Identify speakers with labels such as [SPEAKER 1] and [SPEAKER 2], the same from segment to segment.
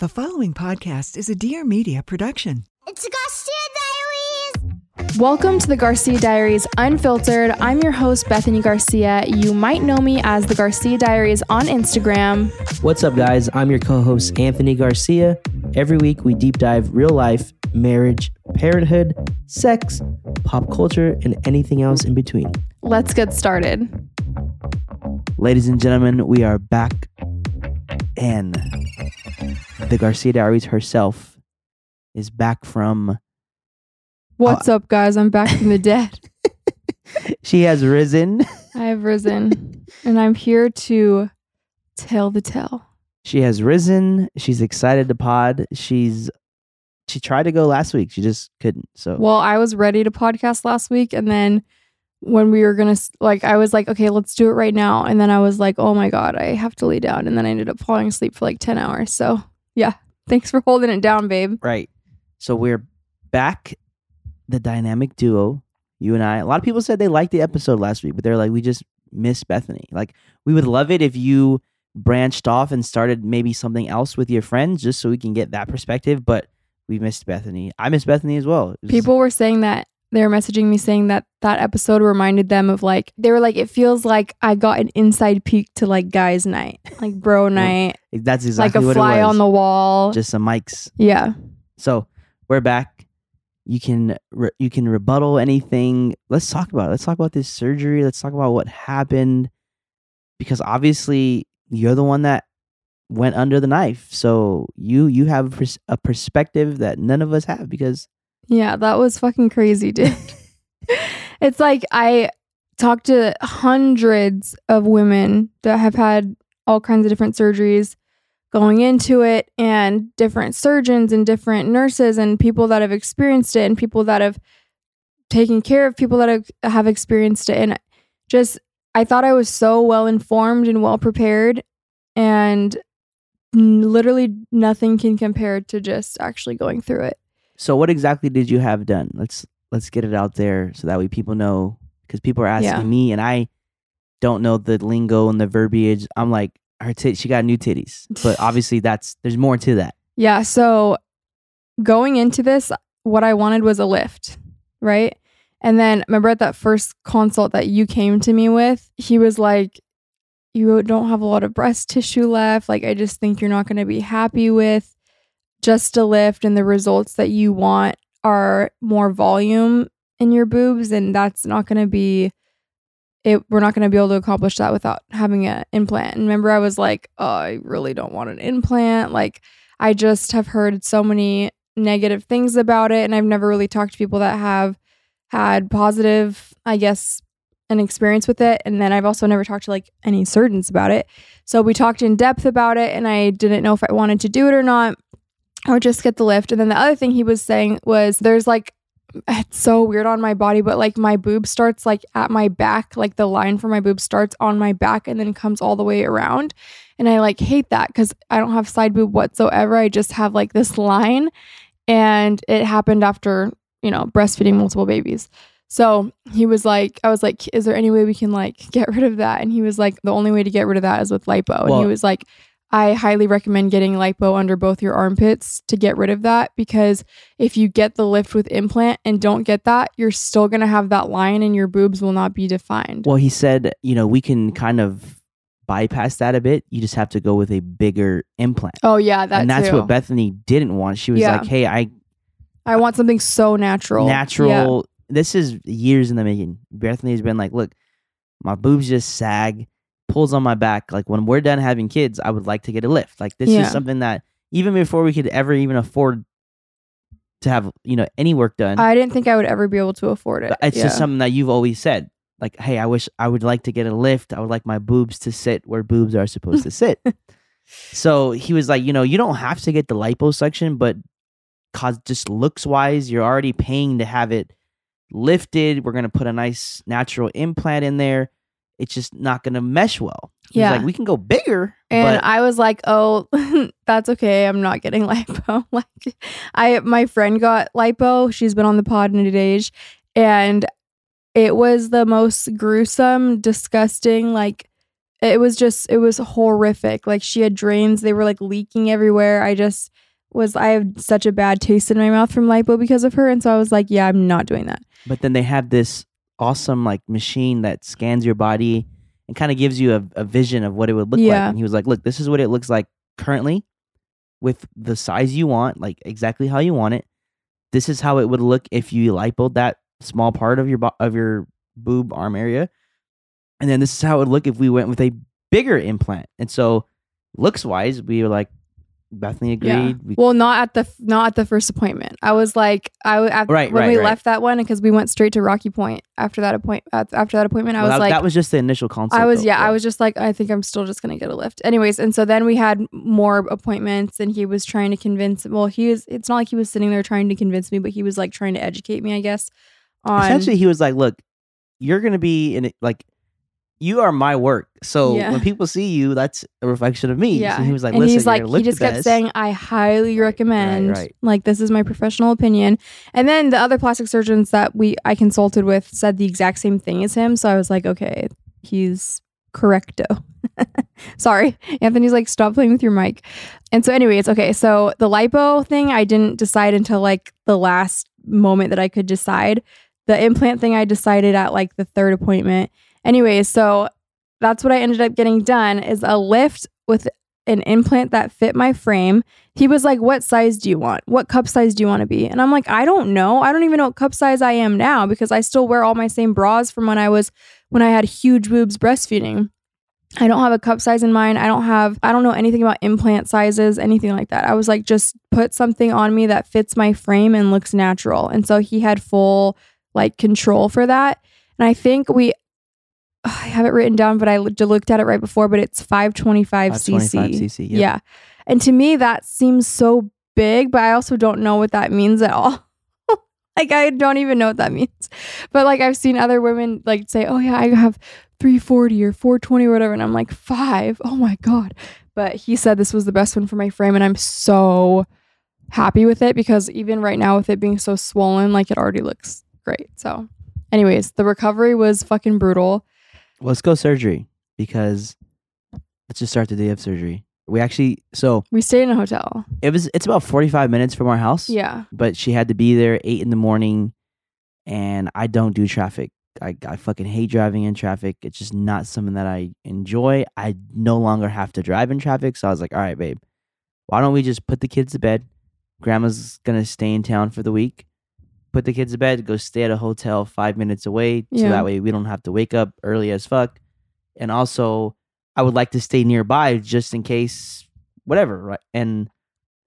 [SPEAKER 1] The following podcast is a Dear Media production.
[SPEAKER 2] It's Garcia Diaries.
[SPEAKER 3] Welcome to the Garcia Diaries Unfiltered. I'm your host, Bethanie Garcia. You might know me as the Garcia Diaries on Instagram.
[SPEAKER 4] What's up, guys? I'm your co host, Anthony Garcia. Every week, we deep dive real life, marriage, parenthood, sex, pop culture, and anything else in between.
[SPEAKER 3] Let's get started.
[SPEAKER 4] Ladies and gentlemen, we are back, and the Garcia Diaries herself is back from.
[SPEAKER 3] Uh, What's up, guys? I'm back from the dead.
[SPEAKER 4] She has risen.
[SPEAKER 3] I have risen, and I'm here to tell the tale.
[SPEAKER 4] She has risen. She's excited to pod. She's. She tried to go last week. She just couldn't. So
[SPEAKER 3] Well, I was ready to podcast last week, and then when we were gonna like, I was like, okay, let's do it right now, and then I was like, oh my god, I have to lay down, and then I ended up falling asleep for like ten hours. So yeah, thanks for holding it down, babe.
[SPEAKER 4] Right. So we're back, the dynamic duo, you and I. A lot of people said they liked the episode last week, but they're like, we just miss Bethanie. Like, we would love it if you branched off and started maybe something else with your friends just so we can get that perspective. But we missed Bethanie. I miss Bethanie as well.
[SPEAKER 3] People were saying that they were messaging me saying that that episode reminded them of like they were like it feels like I got an inside peek to like guys' night, like bro night,
[SPEAKER 4] that's exactly
[SPEAKER 3] like a
[SPEAKER 4] what
[SPEAKER 3] fly on the wall.
[SPEAKER 4] just some mics.
[SPEAKER 3] yeah,
[SPEAKER 4] So we're back. You can re- you can rebuttal anything. Let's talk about it. Let's talk about this surgery. Let's talk about what happened because obviously you're the one that went under the knife. So you you have a perspective that none of us have because
[SPEAKER 3] yeah, that was fucking crazy, dude. it's like I talked to hundreds of women that have had all kinds of different surgeries going into it and different surgeons and different nurses and people that have experienced it and people that have taken care of people that have, have experienced it and just I thought I was so well informed and well prepared and literally nothing can compare to just actually going through it.
[SPEAKER 4] So what exactly did you have done? Let's let's get it out there so that way people know because people are asking
[SPEAKER 3] Yeah.
[SPEAKER 4] me and I don't know the lingo and the verbiage. I'm like her tit she got new titties. But obviously that's there's more to that.
[SPEAKER 3] Yeah. So going into this, what I wanted was a lift, right? And then remember at that first consult that you came to me with, he was like, You don't have a lot of breast tissue left. Like, I just think you're not going to be happy with just a lift. And the results that you want are more volume in your boobs. And that's not going to be. It, we're not going to be able to accomplish that without having an implant. And remember, I was like, oh, I really don't want an implant. Like, I just have heard so many negative things about it. And I've never really talked to people that have had positive, I guess, an experience with it. And then I've also never talked to like any surgeons about it. So we talked in depth about it and I didn't know if I wanted to do it or not or just get the lift. And then the other thing he was saying was there's like, it's so weird on my body, but like my boob starts like at my back, like the line for my boob starts on my back and then comes all the way around. And I like hate that because I don't have side boob whatsoever. I just have like this line. And it happened after, you know, breastfeeding multiple babies. So he was like, I was like, is there any way we can like get rid of that? And he was like, the only way to get rid of that is with lipo. and he was like, I highly recommend getting lipo under both your armpits to get rid of that because if you get the lift with implant and don't get that, you're still going to have that line and your boobs will not be defined.
[SPEAKER 4] Well, he said, you know, we can kind of bypass that a bit. You just have to go with a bigger implant.
[SPEAKER 3] oh yeah, that
[SPEAKER 4] and that's
[SPEAKER 3] too.
[SPEAKER 4] what Bethanie didn't want. She was
[SPEAKER 3] Yeah.
[SPEAKER 4] like, "Hey, I
[SPEAKER 3] I want something so natural.
[SPEAKER 4] natural.
[SPEAKER 3] Yeah.
[SPEAKER 4] This is years in the making." Bethanie's been like, "Look, my boobs just sag, pulls on my back. Like when we're done having kids, I would like to get a lift. Like this
[SPEAKER 3] Yeah.
[SPEAKER 4] is something that even before we could ever even afford to have, you know, any work done,
[SPEAKER 3] I didn't think I would ever be able to afford it.
[SPEAKER 4] it's
[SPEAKER 3] Yeah.
[SPEAKER 4] just something that you've always said. Like, hey, I wish I would like to get a lift. I would like my boobs to sit where boobs are supposed to sit. So he was like, you know, you don't have to get the liposuction, but cause just looks wise, you're already paying to have it lifted. We're gonna put a nice natural implant in there. It's just not gonna mesh well. He's
[SPEAKER 3] Yeah.
[SPEAKER 4] like, we can go bigger,
[SPEAKER 3] And
[SPEAKER 4] but
[SPEAKER 3] I was like, "Oh, that's okay. I'm not getting lipo." like, I my friend got lipo. She's been on the pod in a age, and it was the most gruesome, disgusting. Like, it was just, it was horrific. Like, she had drains. They were like leaking everywhere. I just was. I have such a bad taste in my mouth from lipo because of her, and so I was like, "Yeah, I'm not doing that."
[SPEAKER 4] but then they have this awesome like machine that scans your body and kind of gives you a, a vision of what it would look like. And he was like, look, this is what it looks like currently with the size you want, like exactly how you want it. This is how it would look if you lipoed that small part of your bo- of your boob arm area. And then this is how it would look if we went with a bigger implant. And so looks wise, we were like Bethanie agreed. We,
[SPEAKER 3] Well, not at the not at the first appointment. I was like, I af-
[SPEAKER 4] Right,
[SPEAKER 3] when
[SPEAKER 4] right,
[SPEAKER 3] we
[SPEAKER 4] right.
[SPEAKER 3] left that one because we went straight to Rocky Point after that appointment. after that appointment. I
[SPEAKER 4] well,
[SPEAKER 3] was
[SPEAKER 4] that,
[SPEAKER 3] like,
[SPEAKER 4] that was just the initial consult.
[SPEAKER 3] I was
[SPEAKER 4] though,
[SPEAKER 3] yeah, I was just like, I think I'm still just gonna get a lift. Anyways, and so then we had more appointments, and he was trying to convince. Well, he was. It's not like he was sitting there trying to convince me, but he was like trying to educate me, I guess. On
[SPEAKER 4] essentially he was like look you're gonna be in it like you are my work so
[SPEAKER 3] Yeah.
[SPEAKER 4] when people see you that's a reflection of me
[SPEAKER 3] Yeah.
[SPEAKER 4] so he was like
[SPEAKER 3] and he's like, he just kept
[SPEAKER 4] best.
[SPEAKER 3] saying, I highly recommend.
[SPEAKER 4] right. right.
[SPEAKER 3] Like, this is my professional opinion. And then the other plastic surgeons that we I consulted with said the exact same thing as him. So I was like, okay, he's correcto. Sorry. Anthony's like, stop playing with your mic. And so, anyways, okay. So the lipo thing, I didn't decide until like the last moment that I could decide. The implant thing, I decided at like the third appointment. Anyways, so that's what I ended up getting done is a lift with an implant that fit my frame. He was like, What size do you want? What cup size do you want to be? And I'm like, I don't know. I don't even know what cup size I am now because I still wear all my same bras from when I was when I had huge boobs breastfeeding. I don't have a cup size in mind. I don't have, I don't know anything about implant sizes, anything like that. I was like, just put something on me that fits my frame and looks natural. And so he had full like control for that. And I think we, I have it written down, but I looked at it right before, but it's 525
[SPEAKER 4] 525
[SPEAKER 3] cc.
[SPEAKER 4] cc, yep.
[SPEAKER 3] Yeah. And to me, that seems so big, but I also don't know what that means at all. like, I don't even know what that means. But like, I've seen other women like say, oh, yeah, I have 340 or 420 or whatever. And I'm like, five. Oh my God. But he said this was the best one for my frame. And I'm so happy with it because even right now, with it being so swollen, like it already looks great. So, anyways, the recovery was fucking brutal.
[SPEAKER 4] Let's go surgery because let's just start the day of surgery we actually so
[SPEAKER 3] We stayed in a hotel.
[SPEAKER 4] it was it's about 45 minutes from our house
[SPEAKER 3] Yeah.
[SPEAKER 4] but she had to be there eight in the morning and i don't do traffic I, I fucking hate driving in traffic it's just not something that i enjoy i no longer have to drive in traffic so i was like all right babe why don't we just put the kids to bed grandma's gonna stay in town for the week put the kids to bed go stay at a hotel five minutes away so that way we don't have to wake up early as fuck and also i would like to stay nearby just in case whatever right and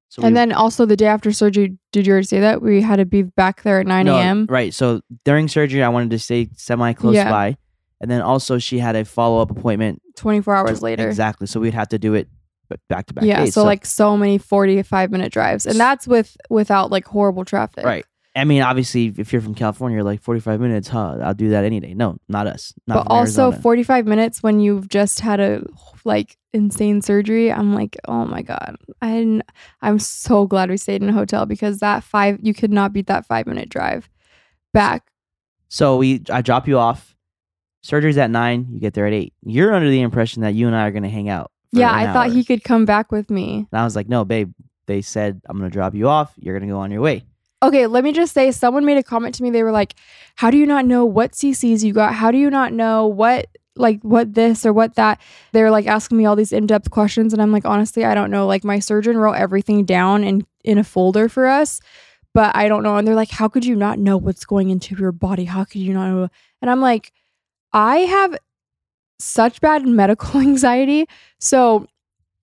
[SPEAKER 4] so
[SPEAKER 3] and
[SPEAKER 4] we-
[SPEAKER 3] then also the day after surgery, did you already say that? We had to be back there at 9
[SPEAKER 4] No,
[SPEAKER 3] a.m.
[SPEAKER 4] Right. So during surgery, I wanted to stay semi close
[SPEAKER 3] Yeah.
[SPEAKER 4] by. And then also, she had a follow up appointment.
[SPEAKER 3] 24 hours later.
[SPEAKER 4] Exactly. So we'd have to do it back to back.
[SPEAKER 3] Yeah.
[SPEAKER 4] days.
[SPEAKER 3] So, like so many 45 minute drives. And that's with without like horrible traffic.
[SPEAKER 4] right. I mean, obviously, if you're from California, you're like 45 minutes, huh? I'll do that any day. No, not us. Not
[SPEAKER 3] but also
[SPEAKER 4] Arizona.
[SPEAKER 3] 45 minutes when you've just had a like insane surgery. I'm like, oh my God. I I'm so glad we stayed in a hotel because that five, you could not beat that five minute drive back.
[SPEAKER 4] So we, I drop you off. Surgery's at nine. You get there at eight. You're under the impression that you and I are going to hang out. for
[SPEAKER 3] Yeah. I thought he could come back with me.
[SPEAKER 4] And I was like, no, babe. They said I'm going to drop you off. You're going to go on your way.
[SPEAKER 3] Okay, let me just say someone made a comment to me. They were like, How do you not know what CCs you got? How do you not know what like what this or what that? They're like asking me all these in-depth questions and I'm like, honestly, I don't know. Like my surgeon wrote everything down in in a folder for us, but I don't know. And they're like, How could you not know what's going into your body? How could you not know? And I'm like, I have such bad medical anxiety. So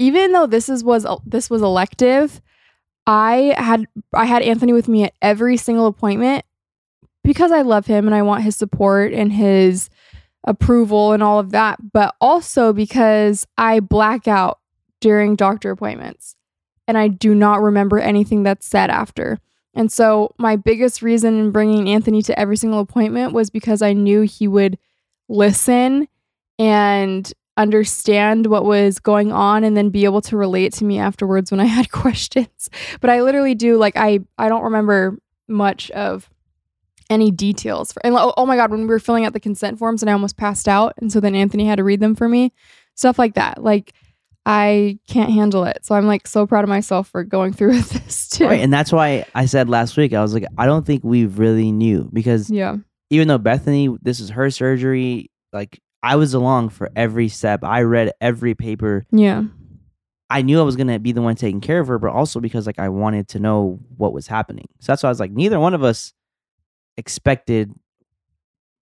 [SPEAKER 3] even though this is was uh, this was elective, I had I had Anthony with me at every single appointment because I love him and I want his support and his approval and all of that, but also because I black out during doctor appointments. And I do not remember anything that's said after. And so, my biggest reason in bringing Anthony to every single appointment was because I knew he would listen and understand what was going on and then be able to relate to me afterwards when I had questions. But I literally do like I I don't remember much of any details. For, and oh, oh my god, when we were filling out the consent forms and I almost passed out and so then Anthony had to read them for me. Stuff like that. Like I can't handle it. So I'm like so proud of myself for going through with this too.
[SPEAKER 4] Right, and that's why I said last week I was like, I don't think we really knew because
[SPEAKER 3] yeah.
[SPEAKER 4] even though Bethanie, this is her surgery, like I was along for every step. I read every paper.
[SPEAKER 3] Yeah.
[SPEAKER 4] I knew I was gonna be the one taking care of her, but also because like I wanted to know what was happening. So that's why I was like, neither one of us expected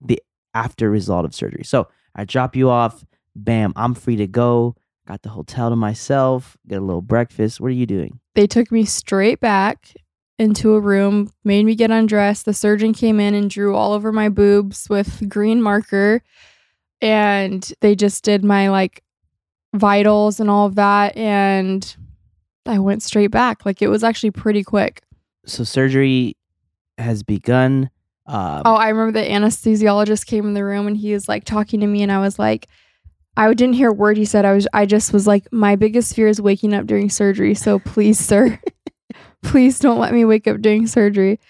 [SPEAKER 4] the after result of surgery. So I drop you off, bam, I'm free to go. Got the hotel to myself, get a little breakfast. What are you doing?
[SPEAKER 3] They took me straight back into a room, made me get undressed. The surgeon came in and drew all over my boobs with green marker. And they just did my like vitals and all of that. And I went straight back. Like it was actually pretty quick.
[SPEAKER 4] So surgery has begun. Um,
[SPEAKER 3] Oh, I remember the anesthesiologist came in the room and he was like talking to me, and I was like, I didn't hear a word he said. I was, I just was like, my biggest fear is waking up during surgery. So please, sir, please don't let me wake up during surgery.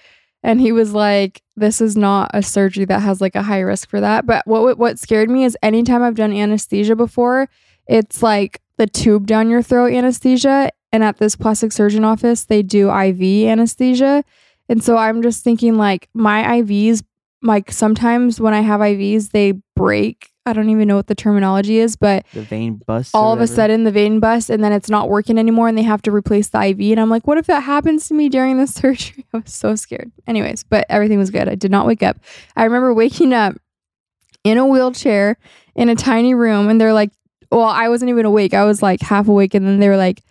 [SPEAKER 3] And he was like, this is not a surgery that has like a high risk for that. But what what scared me is anytime I've done anesthesia before, it's like the tube down your throat anesthesia. And at this plastic surgeon office, they do IV anesthesia. And so I'm just thinking like my IVs, like sometimes when I have IVs, they break. I don't even know what the terminology is, but
[SPEAKER 4] the vein bust.
[SPEAKER 3] all of a sudden the vein bust, and then it's not working anymore and they have to replace the IV. And I'm like, what if that happens to me during the surgery? I was so scared. Anyways, but everything was good. I did not wake up. I remember waking up in a wheelchair in a tiny room and they're like, well, I wasn't even awake. I was like half awake. And then they were like,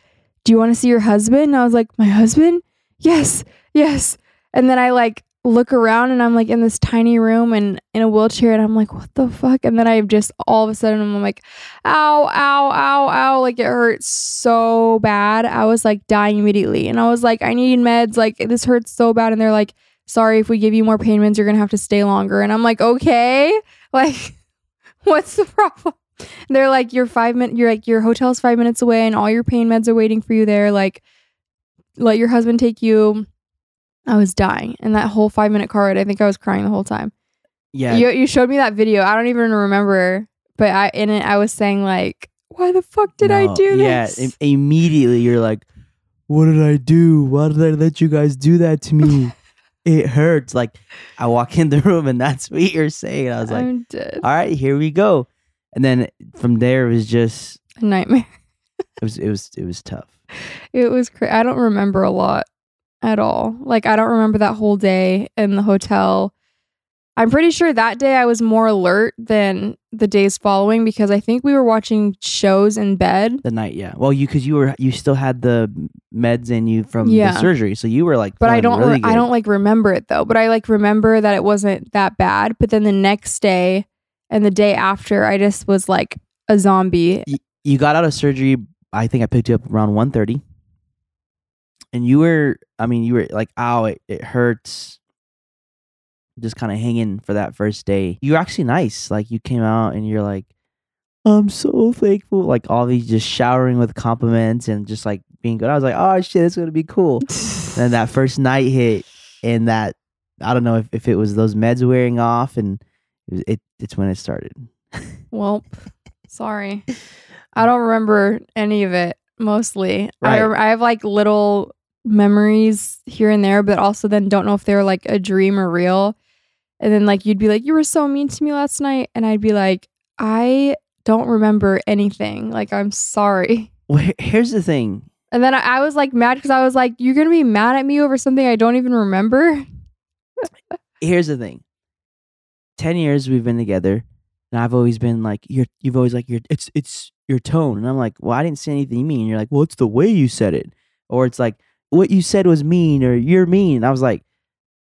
[SPEAKER 3] do you want to see your husband? And I was like, my husband? Yes, yes. And then I like look around and I'm like in this tiny room and in a wheelchair and I'm like, what the fuck? And then I just all of a sudden I'm like, ow, ow, ow, ow. Like it hurts so bad. I was like dying immediately. And I was like, I need meds. Like this hurts so bad. And they're like, sorry, if we give you more pain meds, you're gonna have to stay longer. And I'm like, okay. Like, what's the problem? They're like, you're five minutes, you're like, your hotel's five minutes away and all your pain meds are waiting for you there. Like, let your husband take you. I was dying. And that whole five minute car ride, I think I was crying the whole time.
[SPEAKER 4] yeah,
[SPEAKER 3] You you showed me that video. I don't even remember, but I in it I was saying like, why the fuck did I
[SPEAKER 4] No,
[SPEAKER 3] do
[SPEAKER 4] Yeah,
[SPEAKER 3] this?
[SPEAKER 4] im- immediately you're like, what did I do? Why did I let you guys do that to me? it hurts. Like I walk in the room and that's what you're saying. I was like,
[SPEAKER 3] I'm dead.
[SPEAKER 4] all right, here we go. And then from there it was just
[SPEAKER 3] A nightmare.
[SPEAKER 4] it was it was it was tough.
[SPEAKER 3] It was crazy. I don't remember a lot at all. Like I don't remember that whole day in the hotel. I'm pretty sure that day I was more alert than the days following because I think we were watching shows in bed.
[SPEAKER 4] The night, yeah. Well, you because you were you still had the meds in you from
[SPEAKER 3] Yeah.
[SPEAKER 4] the surgery, so you were like,
[SPEAKER 3] But I don't
[SPEAKER 4] really
[SPEAKER 3] re- I don't like remember it though. But I like remember that it wasn't that bad. But then the next day and the day after I just was like a zombie.
[SPEAKER 4] you got out of surgery. I think I picked you up around 1.30. and you were. I mean, you were like, "Ow, it, it hurts." Just kind of hanging for that first day. you're actually nice. Like you came out and you're like, "I'm so thankful." Like all these just showering with compliments and just like being good. I was like, "Oh shit, it's gonna be cool." then that first night hit, and that I don't know if, if it was those meds wearing off, and it, was, it it's when it started.
[SPEAKER 3] Well, sorry. I don't remember any of it mostly. I,
[SPEAKER 4] Right.
[SPEAKER 3] rem- I have like little memories here and there, but also then don't know if they're like a dream or real. And then like you'd be like, You were so mean to me last night. And I'd be like, I don't remember anything. Like, I'm sorry.
[SPEAKER 4] Well, here's the thing.
[SPEAKER 3] And then I, I was like mad because I was like, You're going to be mad at me over something I don't even remember?
[SPEAKER 4] here's the thing. Ten years we've been together, and I've always been like, you're, you've always like, your, it's, it's your tone, and I'm like, well, I didn't say anything mean. You're like, well, it's the way you said it, or it's like, what you said was mean, or you're mean. I was like,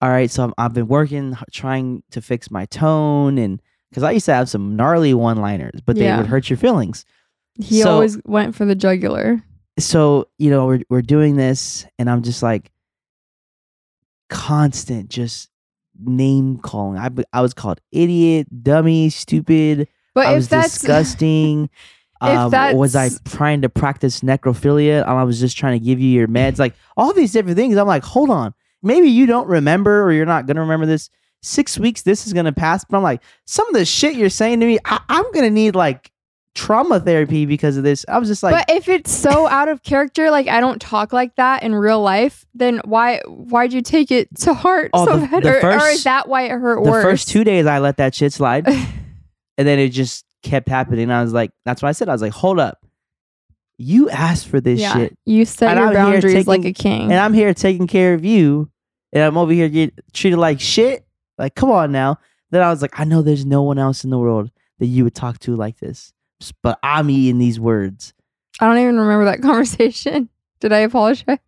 [SPEAKER 4] all right, so I'm, I've been working, trying to fix my tone, and because I used to have some gnarly one-liners, but they
[SPEAKER 3] Yeah.
[SPEAKER 4] would hurt your feelings.
[SPEAKER 3] He
[SPEAKER 4] So-
[SPEAKER 3] always went for the jugular.
[SPEAKER 4] so you know we're we're doing this and i'm just like constant just name calling I, I was called idiot dummy stupid
[SPEAKER 3] But
[SPEAKER 4] i
[SPEAKER 3] if
[SPEAKER 4] was
[SPEAKER 3] that's
[SPEAKER 4] disgusting um, was i trying to practice necrophilia? I was just trying to give you your meds like all these different things. I'm like hold on. Maybe you don't remember or you're not gonna remember this. Six weeks this is gonna pass. But i'm like some of the shit you're saying to me I, i'm gonna need like trauma therapy because of this. I was just like
[SPEAKER 3] but if it's so out of character, like I don't talk like that in real life, then why why'd you take it to heart
[SPEAKER 4] Oh,
[SPEAKER 3] so
[SPEAKER 4] the-
[SPEAKER 3] bad?
[SPEAKER 4] the
[SPEAKER 3] or, or is that why it hurt
[SPEAKER 4] the
[SPEAKER 3] worse?
[SPEAKER 4] first two days I let that shit slide, and then it just kept happening. I was like, that's why I said I was like, hold up, you asked for this
[SPEAKER 3] yeah,
[SPEAKER 4] shit,
[SPEAKER 3] you set
[SPEAKER 4] And
[SPEAKER 3] your
[SPEAKER 4] I'm
[SPEAKER 3] boundaries like a king.
[SPEAKER 4] and I'm here taking care of you, and I'm over here getting treated like shit. Like, come on now. Then I was like, I know there's no one else in the world that you would talk to like this, but I'm eating these words.
[SPEAKER 3] I don't even remember that conversation. Did I apologize?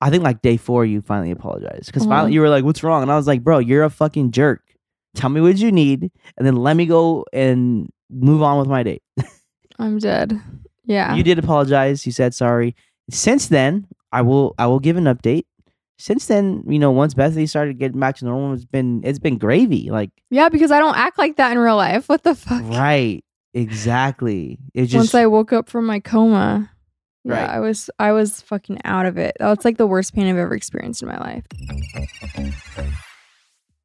[SPEAKER 4] I think like day four, you finally apologized because
[SPEAKER 3] Uh-huh.
[SPEAKER 4] finally you were like, "What's wrong?" And I was like, "Bro, you're a fucking jerk. Tell me what you need, and then let me go and move on with my date.
[SPEAKER 3] I'm dead. Yeah.
[SPEAKER 4] You did apologize. You said sorry. Since then, I will I will give an update. Since then, you know, once Bethany started getting back to normal, it's been it's been gravy. Like
[SPEAKER 3] yeah, because I don't act like that in real life. What the fuck?
[SPEAKER 4] right, exactly. It just
[SPEAKER 3] Once I woke up from my coma, yeah,
[SPEAKER 4] Right.
[SPEAKER 3] I was I was fucking out of it. That's like the worst pain I've ever experienced in my life.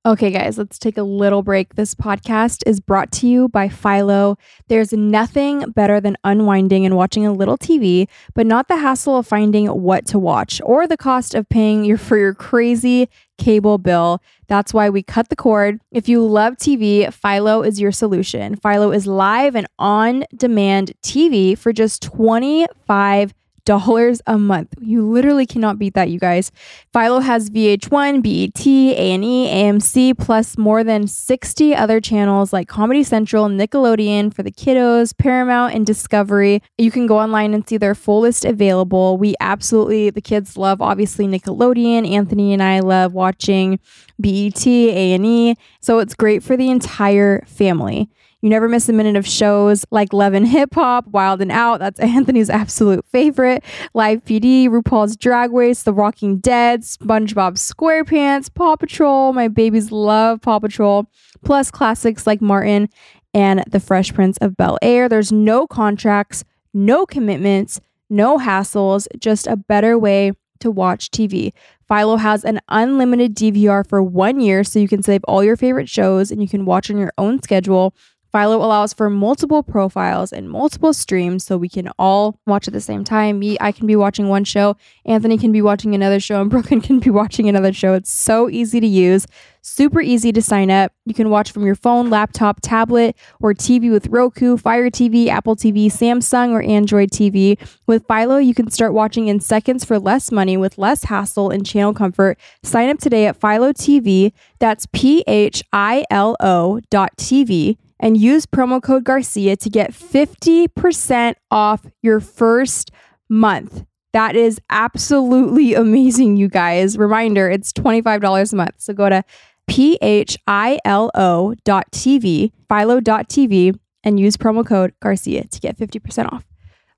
[SPEAKER 3] Okay, guys, let's take a little break. This podcast is brought to you by Philo. There's nothing better than unwinding and watching a little TV, but not the hassle of finding what to watch or the cost of paying your for your crazy cable bill. That's why we cut the cord. If you love TV, Philo is your solution. Philo is live and on demand TV for just 25 dollars a month. You literally cannot beat that, you guys. Philo has VH1, BET, A&E, AMC, plus more than 60 other channels like Comedy Central, Nickelodeon for the kiddos, Paramount, and Discovery. You can go online and see their full list available. We absolutely, the kids love obviously Nickelodeon. Anthony and I love watching BET, A&E. So it's great for the entire family. You never miss a minute of shows like Love and Hip Hop, Wild 'N Out. That's Anthony's absolute favorite. Live PD, RuPaul's Drag Race, The Walking Dead, SpongeBob SquarePants, Paw Patrol. My babies love Paw Patrol. Plus classics like Martin and The Fresh Prince of Bel Air. There's no contracts, no commitments, no hassles, just a better way to watch TV. Philo has an unlimited DVR for one year, so you can save all your favorite shows and you can watch on your own schedule. Philo allows for multiple profiles and multiple streams so we can all watch at the same time. Me, I can be watching one show, Anthony can be watching another show, and Brooklyn can be watching another show. It's so easy to use, super easy to sign up. You can watch from your phone, laptop, tablet, or TV with Roku, Fire TV, Apple TV, Samsung, or Android TV. With Philo, you can start watching in seconds for less money with less hassle and channel comfort. Sign up today at Philo TV. That's P H I L O dot TV and use promo code Garcia to get 50% off your first month. That is absolutely amazing, you guys. Reminder, it's $25 a month. So go to P-H-I-L-O dot TV, philo dot TV, and use promo code Garcia to get 50% off.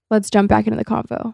[SPEAKER 3] Let's jump back into the convo.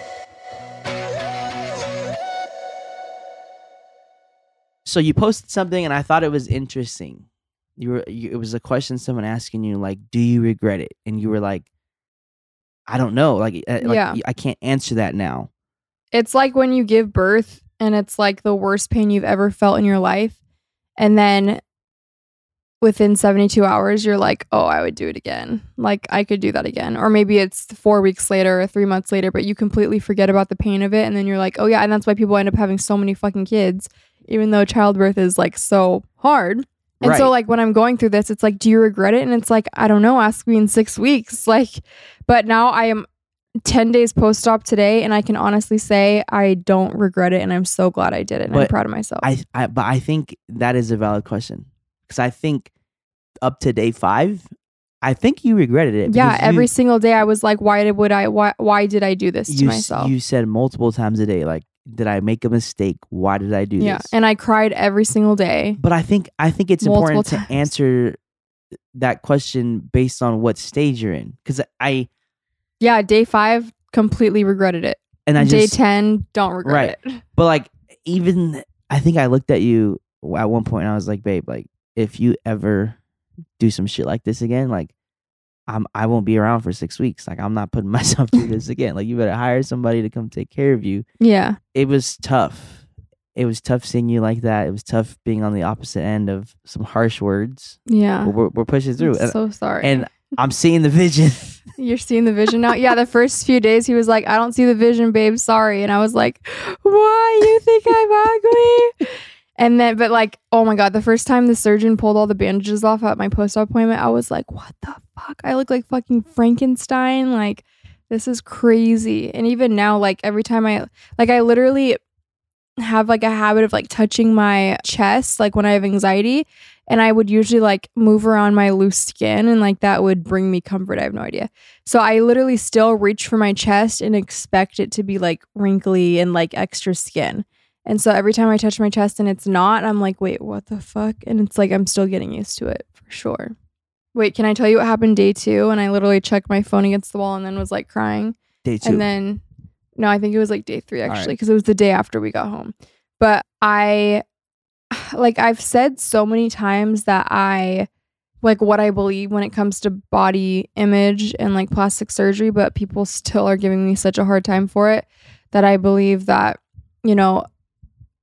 [SPEAKER 4] So you posted something and I thought it was interesting. You were you, it was a question someone asking you like, "Do you regret it?" And you were like, "I don't know. Like, uh, like
[SPEAKER 3] Yeah.
[SPEAKER 4] I can't answer that now."
[SPEAKER 3] It's like when you give birth and it's like the worst pain you've ever felt in your life. And then within 72 hours, you're like, oh, I would do it again. Like, I could do that again. Or maybe it's four weeks later or three months later, but you completely forget about the pain of it. And then you're like, oh, yeah. And that's why people end up having so many fucking kids, even though childbirth is like so hard. And so, like, when I'm going through this, it's like, do you regret it? And it's like, I don't know. Ask me in six weeks. Like, but now I am 10 days post op today, and I can honestly say I don't regret it. And I'm so glad I did it. And I'm proud of myself.
[SPEAKER 4] I, I but I think that is a valid question because I think up to day five, I think you regretted it.
[SPEAKER 3] yeah,
[SPEAKER 4] because you-
[SPEAKER 3] every single day I was like, why did would I why why did I do this to
[SPEAKER 4] you,
[SPEAKER 3] myself?
[SPEAKER 4] You said multiple times a day, like, did I make a mistake? Why did I do
[SPEAKER 3] yeah,
[SPEAKER 4] this?
[SPEAKER 3] and I cried every single day.
[SPEAKER 4] but I think I think it's important
[SPEAKER 3] times.
[SPEAKER 4] to answer that question based on what stage you're in because I
[SPEAKER 3] Yeah, day five completely regretted it.
[SPEAKER 4] and I
[SPEAKER 3] day
[SPEAKER 4] just
[SPEAKER 3] ten don't regret it.
[SPEAKER 4] But like, even I think I looked at you at one point and I was like, babe, like, if you ever do some shit like this again, like, I'm I won't be around for six weeks. Like, I'm not putting myself through this again. Like, you better hire somebody to come take care of you.
[SPEAKER 3] Yeah,
[SPEAKER 4] It was tough. It was tough seeing you like that. It was tough being on the opposite end of some harsh words.
[SPEAKER 3] yeah.
[SPEAKER 4] We're, we're pushing through.
[SPEAKER 3] I'm so sorry.
[SPEAKER 4] and I'm seeing the vision.
[SPEAKER 3] You're seeing the vision now? Yeah, the first few days he was like, I don't see the vision, babe. Sorry. And I was like, Why? You think I'm ugly? And then, but like, oh my God, the first time the surgeon pulled all the bandages off at my post op appointment, I was like, What the fuck? I look like fucking Frankenstein. Like, this is crazy. And even now, like, every time I, like, I literally have like a habit of like touching my chest, like when I have anxiety. And I would usually like move around my loose skin and like that would bring me comfort. I have no idea. So I literally still reach for my chest and expect it to be like wrinkly and like extra skin. And so every time I touch my chest and it's not, I'm like, wait, what the fuck? And it's like I'm still getting used to it for sure. Wait, can I tell you what happened day two? And I literally checked my phone against the wall and then was like crying.
[SPEAKER 4] Day two.
[SPEAKER 3] And then, no, I think it was like day three actually, because it was the day after we got home. But I, like, I've said so many times that I, like, what I believe when it comes to body image and like plastic surgery, but people still are giving me such a hard time for it that I believe that, you know,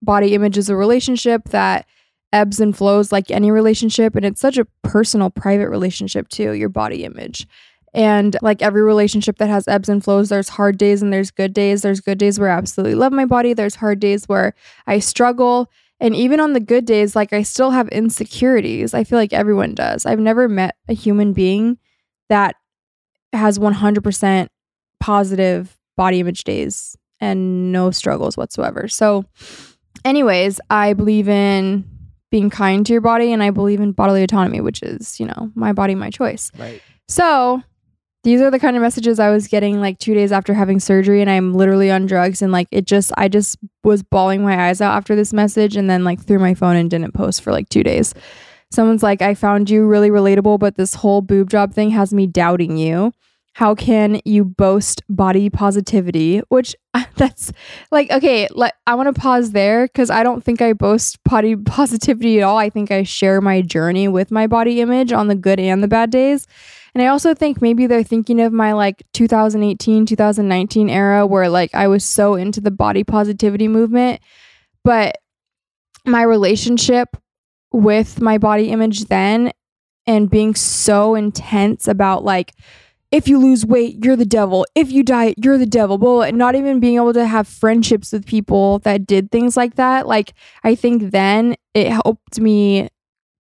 [SPEAKER 3] body image is a relationship that ebbs and flows like any relationship. And it's such a personal, private relationship too, your body image. And like every relationship that has ebbs and flows, there's hard days and there's good days. There's good days where I absolutely love my body. There's hard days where I struggle. And even on the good days, like I still have insecurities. I feel like everyone does. I've never met a human being that has 100% positive body image days and no struggles whatsoever. So, anyways, I believe in being kind to your body and I believe in bodily autonomy, which is, you know, my body, my choice.
[SPEAKER 4] right.
[SPEAKER 3] So these are the kind of messages I was getting like two days after having surgery, and I'm literally on drugs. And like it just, I just was bawling my eyes out after this message, and then like threw my phone and didn't post for like two days. Someone's like, I found you really relatable, but this whole boob job thing has me doubting you. How can you boast body positivity? Which that's like, okay, let, I want to pause there because I don't think I boast body positivity at all. I think I share my journey with my body image on the good and the bad days. And I also think maybe they're thinking of my like 2018, 2019 era where like I was so into the body positivity movement. But my relationship with my body image then and being so intense about like, if you lose weight, you're the devil. If you diet, you're the devil. Blah, not even being able to have friendships with people that did things like that. Like, I think then it helped me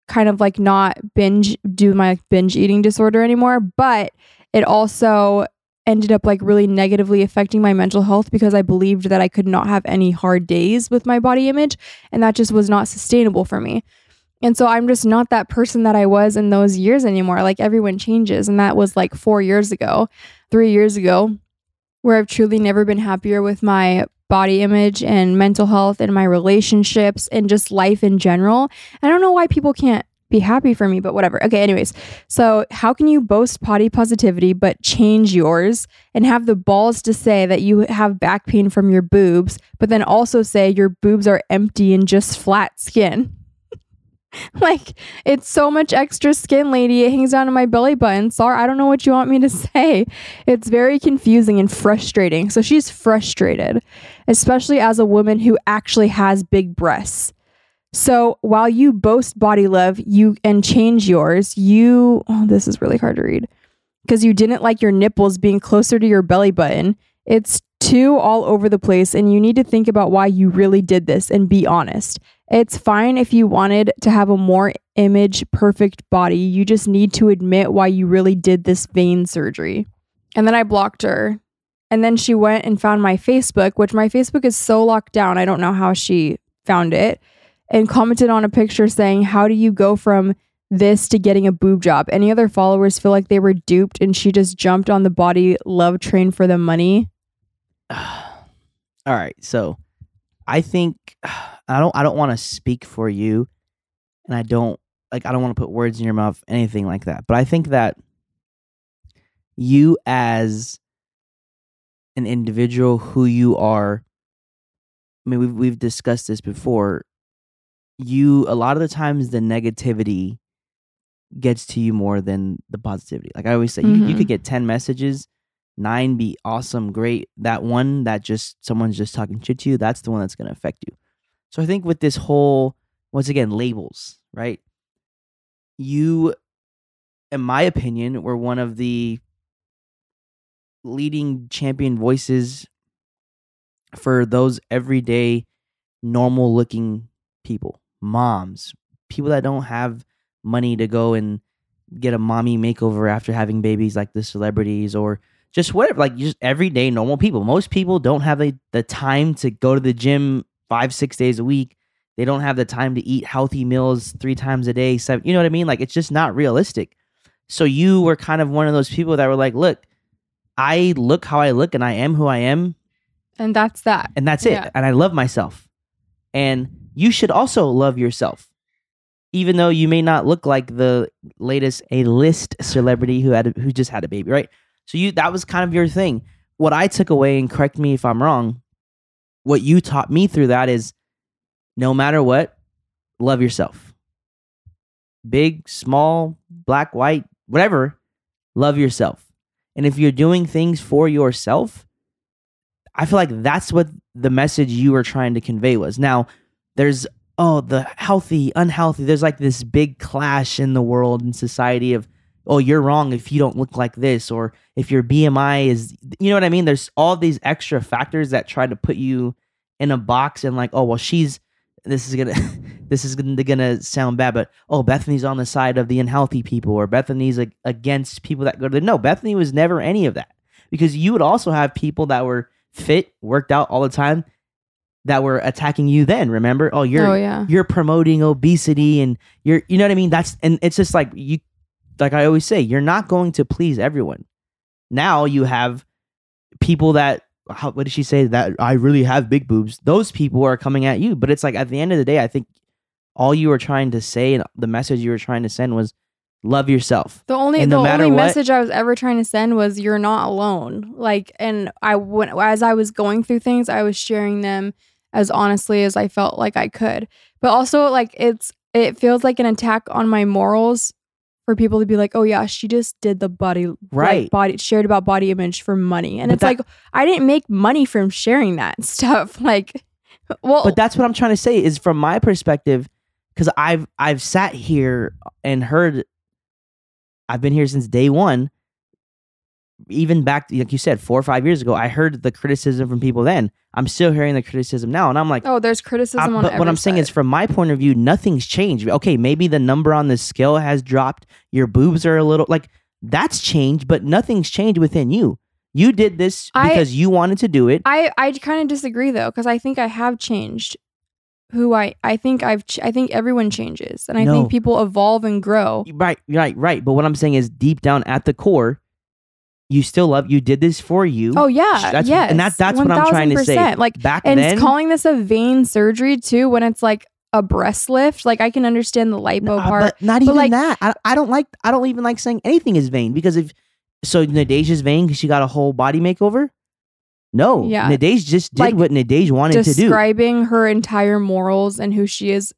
[SPEAKER 3] kind of like not binge do my binge eating disorder anymore but it also ended up like really negatively affecting my mental health because i believed that i could not have any hard days with my body image and that just was not sustainable for me and so i'm just not that person that i was in those years anymore like everyone changes and that was like 4 years ago 3 years ago where i've truly never been happier with my body image and mental health and my relationships and just life in general. I don't know why people can't be happy for me, but whatever. Okay, anyways. So, how can you boast potty positivity but change yours and have the balls to say that you have back pain from your boobs, but then also say your boobs are empty and just flat skin? like, it's so much extra skin, lady. It hangs down to my belly button. Sorry, I don't know what you want me to say. It's very confusing and frustrating. So, she's frustrated especially as a woman who actually has big breasts. So while you boast body love, you and change yours, you oh, this is really hard to read because you didn't like your nipples being closer to your belly button. It's too all over the place, and you need to think about why you really did this and be honest. It's fine if you wanted to have a more image perfect body. You just need to admit why you really did this vain surgery. And then I blocked her And then she went and found my Facebook, which my Facebook is so locked down. I don't know how she found it. And commented on a picture saying, How do you go from this to getting a boob job? Any other followers feel like they were duped and she just jumped on the body love train for the money?
[SPEAKER 4] All right, so I think I don't I don't want to speak for you, and I don't like I don't want to put words in your mouth, anything like that. But I think that you as an individual, who you are, I mean, we've we've discussed this before. You a lot of the times the negativity gets to you more than the positivity. Like I always say, you, you
[SPEAKER 3] Mhm.
[SPEAKER 4] could get ten messages nine be awesome, great. That one that just someone's just talking shit to you, that's the one that's going to affect you. So I think with this whole, once again, labels, right? You, in my opinion, were one of the leading champion voices for those everyday, normal looking people, moms, people that don't have money to go and get a mommy makeover after having babies like the celebrities or just whatever like just everyday normal people. Most people don't have the, the time to go to the gym five six days a week. They don't have the time to eat healthy meals three times a day seven you know what i mean? Like it's just not realistic. So you were kind of one of those people that were like look i look how i look and i am who i am.
[SPEAKER 3] And that's that.
[SPEAKER 4] and that's it.
[SPEAKER 3] Yeah.
[SPEAKER 4] and i love myself. And you should also love yourself. Even though you may not look like the latest a list celebrity who had a, who just had a baby right so you that was kind of your thing what i took away and correct me if i'm wrong what you taught me through that is no matter what love yourself big small black white whatever love yourself and if you're doing things for yourself I feel like that's what the message you were trying to convey was. Now, there's oh, the healthy, unhealthy. There's like this big clash in the world and society of oh, you're wrong if you don't look like this or if your BMI is you know what I mean? There's all these extra factors that try to put you in a box and like, oh, well, she's this is gonna this is gonna, gonna sound bad, but oh, Bethanie's on the side of the unhealthy people, or Bethanie's like against people that go to the no. Bethanie was never any of that because you would also have people that were fit, worked out all the time, that were attacking you. Then remember, oh, you're
[SPEAKER 3] oh yeah.
[SPEAKER 4] you're promoting obesity and you're you know what I mean. That's and it's just like you, like I always say, you're not going to please everyone. Now you have people that how, what did she say that I really have big boobs. Those people are coming at you, but it's like at the end of the day, I think all you were trying to say and the message you were trying to send was love yourself.
[SPEAKER 3] The only
[SPEAKER 4] And
[SPEAKER 3] the
[SPEAKER 4] no
[SPEAKER 3] only
[SPEAKER 4] what-
[SPEAKER 3] message I was ever trying to send was you're not alone. Like and I went as I was going through things, I was sharing them as honestly as I felt like I could. But also like it's it feels like an attack on my morals for people to be like, "Oh yeah, she just did the body like,
[SPEAKER 4] Right.
[SPEAKER 3] body shared about body image for money." And
[SPEAKER 4] But
[SPEAKER 3] it's
[SPEAKER 4] that-
[SPEAKER 3] like I didn't make money from sharing that stuff. Like well
[SPEAKER 4] but that's what I'm trying to say is from my perspective because I've I've sat here and heard I've been here since day one even back like you said four or five years ago I heard the criticism from people then I'm still hearing the criticism now and I'm like
[SPEAKER 3] oh, there's criticism
[SPEAKER 4] I-
[SPEAKER 3] on
[SPEAKER 4] but what I'm saying is from my point of view nothing's changed okay maybe the number on the scale has dropped your boobs are a little like that's changed but nothing's changed within you you did this
[SPEAKER 3] I-
[SPEAKER 4] because you wanted to do it
[SPEAKER 3] I I kind of disagree though because I think I have changed who I I think I've ch- I think everyone changes and I
[SPEAKER 4] No.
[SPEAKER 3] think people evolve and grow.
[SPEAKER 4] Right, right, right. But what I'm saying is, deep down at the core, you still love. You did this for you.
[SPEAKER 3] Oh yeah,
[SPEAKER 4] That's-
[SPEAKER 3] yes,
[SPEAKER 4] and that- that's what I'm trying to say.
[SPEAKER 3] Like
[SPEAKER 4] back
[SPEAKER 3] and
[SPEAKER 4] then.
[SPEAKER 3] it's calling this a vain surgery too when it's like a breast lift. Like I can understand the lipo
[SPEAKER 4] No,
[SPEAKER 3] part.
[SPEAKER 4] but not
[SPEAKER 3] but,
[SPEAKER 4] even
[SPEAKER 3] like-
[SPEAKER 4] that. I, I don't like. I don't even like saying anything is vain because if so, Nadeja's vain because she got a whole body makeover. No,
[SPEAKER 3] Yeah.
[SPEAKER 4] Nadej just did
[SPEAKER 3] Like,
[SPEAKER 4] what Nadej wanted to do.
[SPEAKER 3] Describing her entire morals and who she is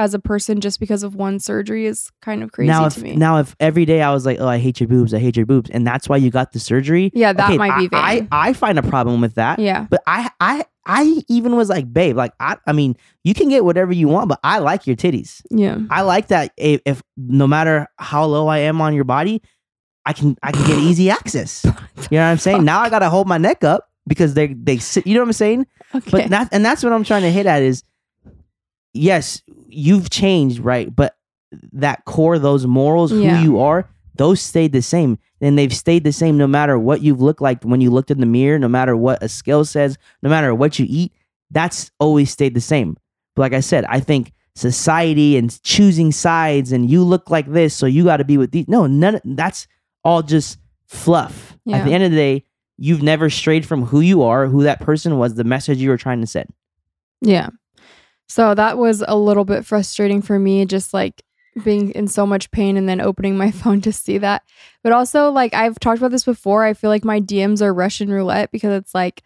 [SPEAKER 3] as a person just because of one surgery is kind of crazy
[SPEAKER 4] now,
[SPEAKER 3] to
[SPEAKER 4] if
[SPEAKER 3] me.
[SPEAKER 4] now if every day I was like, oh, I hate your boobs, I hate your boobs, and that's why you got the surgery.
[SPEAKER 3] yeah, that
[SPEAKER 4] okay,
[SPEAKER 3] might be
[SPEAKER 4] I,
[SPEAKER 3] vain.
[SPEAKER 4] I I find a problem with that.
[SPEAKER 3] yeah.
[SPEAKER 4] But I I I even was like, babe, like I I mean, you can get whatever you want, but I like your titties.
[SPEAKER 3] Yeah.
[SPEAKER 4] I like that if, if no matter how low I am on your body, I can I can get easy access. You know what I'm saying? Now I gotta hold my neck up because they they sit. You know what I'm saying?
[SPEAKER 3] Okay.
[SPEAKER 4] But that and that's what I'm trying to hit at is, yes, you've changed, right? But that core, those morals,
[SPEAKER 3] Yeah.
[SPEAKER 4] who you are, those stayed the same. And they've stayed the same no matter what you've looked like when you looked in the mirror, no matter what a scale says, no matter what you eat, that's always stayed the same. But like I said, I think society and choosing sides and you look like this, so you got to be with these. No, none. Of, that's all just fluff. At the end of the day, you've never strayed from who you are, who that person was, the message you were trying to send.
[SPEAKER 3] Yeah. So that was a little bit frustrating for me, just like being in so much pain and then opening my phone to see that. But also, like I've talked about this before, I feel like my DMs are Russian roulette because it's like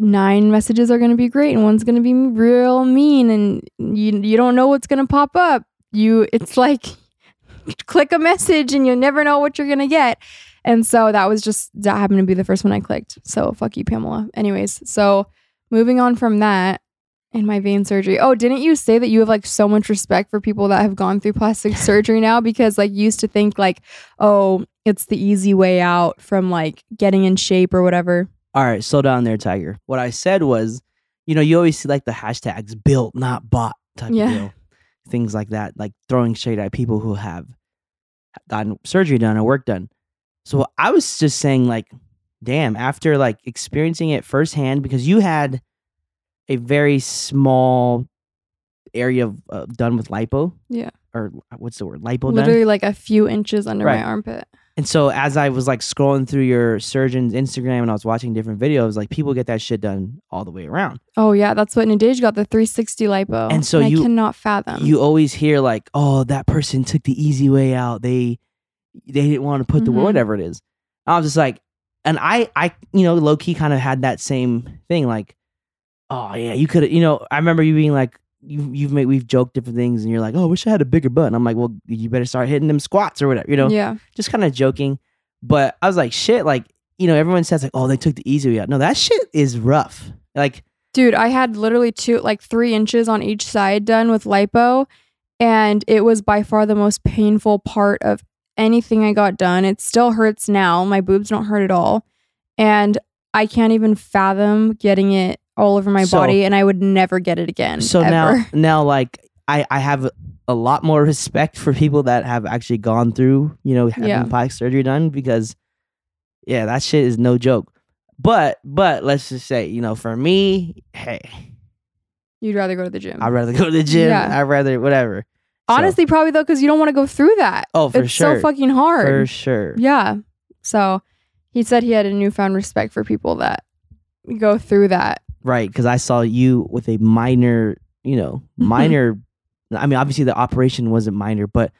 [SPEAKER 3] nine messages are going to be great and one's going to be real mean and you you don't know what's going to pop up. You it's like click a message and you never know what you're going to get. And so that was just that happened to be the first one I clicked. So fuck you Pamela. Anyways, so moving on from that and my vain surgery. Oh, didn't you say that you have like so much respect for people that have gone through plastic surgery now? Because like you used to think like, oh, it's the easy way out from like getting in shape or whatever.
[SPEAKER 4] All right, slow down there, Tiger. What I said was, you know, you always see like the hashtags built, not bought type
[SPEAKER 3] Yeah.
[SPEAKER 4] of deal. Things like that, like throwing shade at people who have gotten surgery done or work done. So I was just saying, like, damn, after like experiencing it firsthand, because you had a very small area of, uh, done with lipo.
[SPEAKER 3] Yeah.
[SPEAKER 4] Or what's the word? Lipo done.
[SPEAKER 3] Literally like a few inches under
[SPEAKER 4] Right.
[SPEAKER 3] my armpit.
[SPEAKER 4] And so as I was like scrolling through your surgeon's Instagram and I was watching different videos, like people get that shit done all the way around.
[SPEAKER 3] Oh yeah, that's what Nadej got the 360 lipo.
[SPEAKER 4] And so
[SPEAKER 3] I
[SPEAKER 4] you-
[SPEAKER 3] cannot fathom.
[SPEAKER 4] You always hear like, oh, that person took the easy way out. They they didn't want to put the
[SPEAKER 3] Mhm.
[SPEAKER 4] whatever it is. I was just like, and I I you know low key kind of had that same thing like, oh yeah, you could you know I remember you being like. You, you've made we've joked different things and you're like oh I wish I had a bigger butt and I'm like well you better start hitting them squats or whatever you know
[SPEAKER 3] yeah.
[SPEAKER 4] just kind of joking. But I was like, shit, like, you know, everyone says like, oh, they took the easy way out. No, that shit is rough. Like,
[SPEAKER 3] Dude, I had literally two, like three inches on each side done with lipo, and it was by far the most painful part of anything I got done. It still hurts now. My boobs don't hurt at all. And I can't even fathom getting it all over my
[SPEAKER 4] So-
[SPEAKER 3] body, and I would never get it again.
[SPEAKER 4] so
[SPEAKER 3] ever.
[SPEAKER 4] now, now, like, I, I have a lot more respect for people that have actually gone through, you know, having
[SPEAKER 3] Yeah.
[SPEAKER 4] plastic surgery done because, yeah, that shit is no joke. But, but let's just say, you know, for me, hey,
[SPEAKER 3] you'd rather go to the gym.
[SPEAKER 4] I'd rather go to the gym.
[SPEAKER 3] Yeah.
[SPEAKER 4] I'd rather whatever. So,
[SPEAKER 3] Honestly, probably though, because you don't want to go through that.
[SPEAKER 4] Oh, for
[SPEAKER 3] it's
[SPEAKER 4] sure.
[SPEAKER 3] so fucking hard.
[SPEAKER 4] for sure.
[SPEAKER 3] Yeah. So he said he had a newfound respect for people that go through that.
[SPEAKER 4] Right, because I saw you with a minor, you know,
[SPEAKER 3] Mm-hmm.
[SPEAKER 4] minor. I mean, obviously the operation wasn't minor, but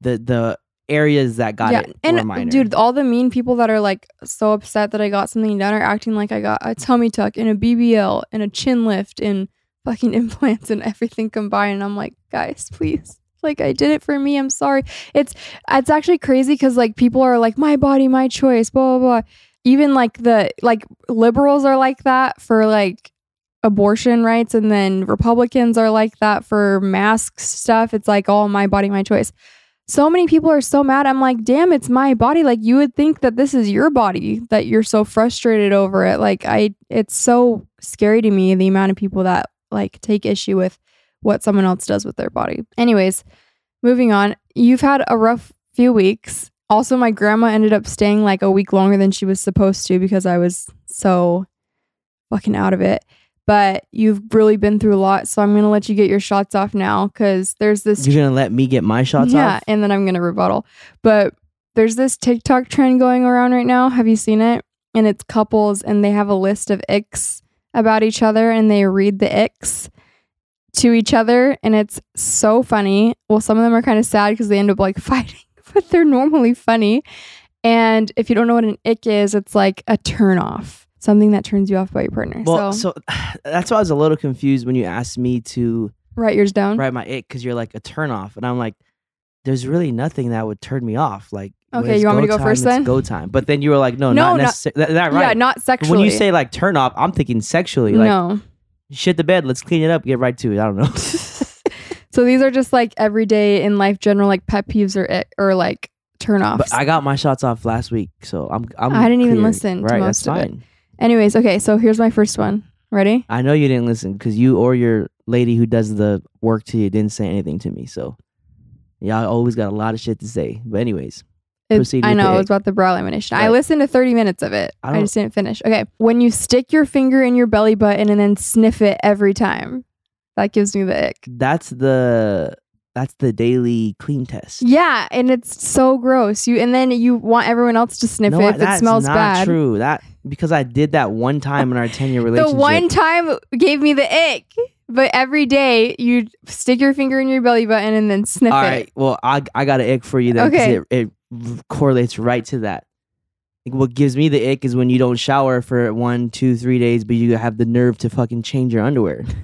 [SPEAKER 4] the the areas that got
[SPEAKER 3] yeah,
[SPEAKER 4] it
[SPEAKER 3] and
[SPEAKER 4] were minor.
[SPEAKER 3] dude, all the mean people that are like so upset that I got something done are acting like I got a tummy tuck and a BBL and a chin lift and fucking implants and everything combined. And I'm like, guys, please. Like I did it for me. I'm sorry. It's it's actually crazy because like people are like, my body, my choice, blah blah blah. Even like the like liberals are like that for like abortion rights and then Republicans are like that for mask stuff. It's like, oh, my body, my choice so many people are so mad. I'm like, damn, it's my body. Like you would think that this is your body that you're so frustrated over it. Like I it's so scary to me the amount of people that like take issue with what someone else does with their body. Anyways, moving on. You've had a rough few weeks. Also, my grandma ended up staying like a week longer than she was supposed to because I was so fucking out of it. But you've really been through a lot, so I'm gonna let you get your shots off now because there's this
[SPEAKER 4] You're gonna let me get my shots
[SPEAKER 3] yeah,
[SPEAKER 4] off?
[SPEAKER 3] and then I'm gonna rebuttal. But there's this TikTok trend going around right now. Have you seen it? And it's couples, and they have a list of icks about each other, and they read the icks to each other, and it's so funny. Well, some of them are kind of sad because they end up like fighting, but they're normally funny. And if you don't know what an ick is, it's like a turn off, something that turns you off about your partner.
[SPEAKER 4] Well,
[SPEAKER 3] so,
[SPEAKER 4] so that's why I was a little confused when you asked me to
[SPEAKER 3] write yours down.
[SPEAKER 4] write my ick because you're like a turn off, and I'm like, there's really nothing that would turn me off. Like,
[SPEAKER 3] Okay, you want me to go
[SPEAKER 4] time,
[SPEAKER 3] first
[SPEAKER 4] it's
[SPEAKER 3] then?
[SPEAKER 4] Go time. But then you were like, no,
[SPEAKER 3] No,
[SPEAKER 4] not
[SPEAKER 3] not-
[SPEAKER 4] necessarily. That, that right?
[SPEAKER 3] Yeah, not sexually.
[SPEAKER 4] when you say like turn off, I'm thinking sexually. Like,
[SPEAKER 3] no.
[SPEAKER 4] shit the bed. Let's clean it up. Get right to it. I don't know.
[SPEAKER 3] So these are just like everyday in life general like pet peeves or it or like turn offs.
[SPEAKER 4] but I got my shots off last week, so I'm. I'm
[SPEAKER 3] I didn't even
[SPEAKER 4] clear.
[SPEAKER 3] listen to
[SPEAKER 4] Right,
[SPEAKER 3] most
[SPEAKER 4] that's
[SPEAKER 3] of it.
[SPEAKER 4] fine.
[SPEAKER 3] Anyways, okay, so here's my first one. Ready?
[SPEAKER 4] I know you didn't listen because you or your lady who does the work to you didn't say anything to me. So, yeah, I always got a lot of shit to say. But anyways,
[SPEAKER 3] It-
[SPEAKER 4] Proceed
[SPEAKER 3] I know it was about the brow lamination. I listened to 30 minutes of it.
[SPEAKER 4] I
[SPEAKER 3] I, just didn't finish. Okay. When you stick your finger in your belly button and then sniff it every time, that gives me the ick.
[SPEAKER 4] That's the that's the daily clean test.
[SPEAKER 3] Yeah, and it's so gross. You and then you want everyone else to sniff
[SPEAKER 4] no,
[SPEAKER 3] it if it smells bad.
[SPEAKER 4] that's not
[SPEAKER 3] bad.
[SPEAKER 4] true. That because I did that one time in our ten year relationship.
[SPEAKER 3] The one time gave me the ick, but every day you stick your finger in your belly button and then sniff
[SPEAKER 4] All
[SPEAKER 3] it.
[SPEAKER 4] right. Well, I I got an ick for you then.
[SPEAKER 3] Okay.
[SPEAKER 4] It, it correlates right to that. Like, what gives me the ick is when you don't shower for one, two, three days, but you have the nerve to fucking change your underwear.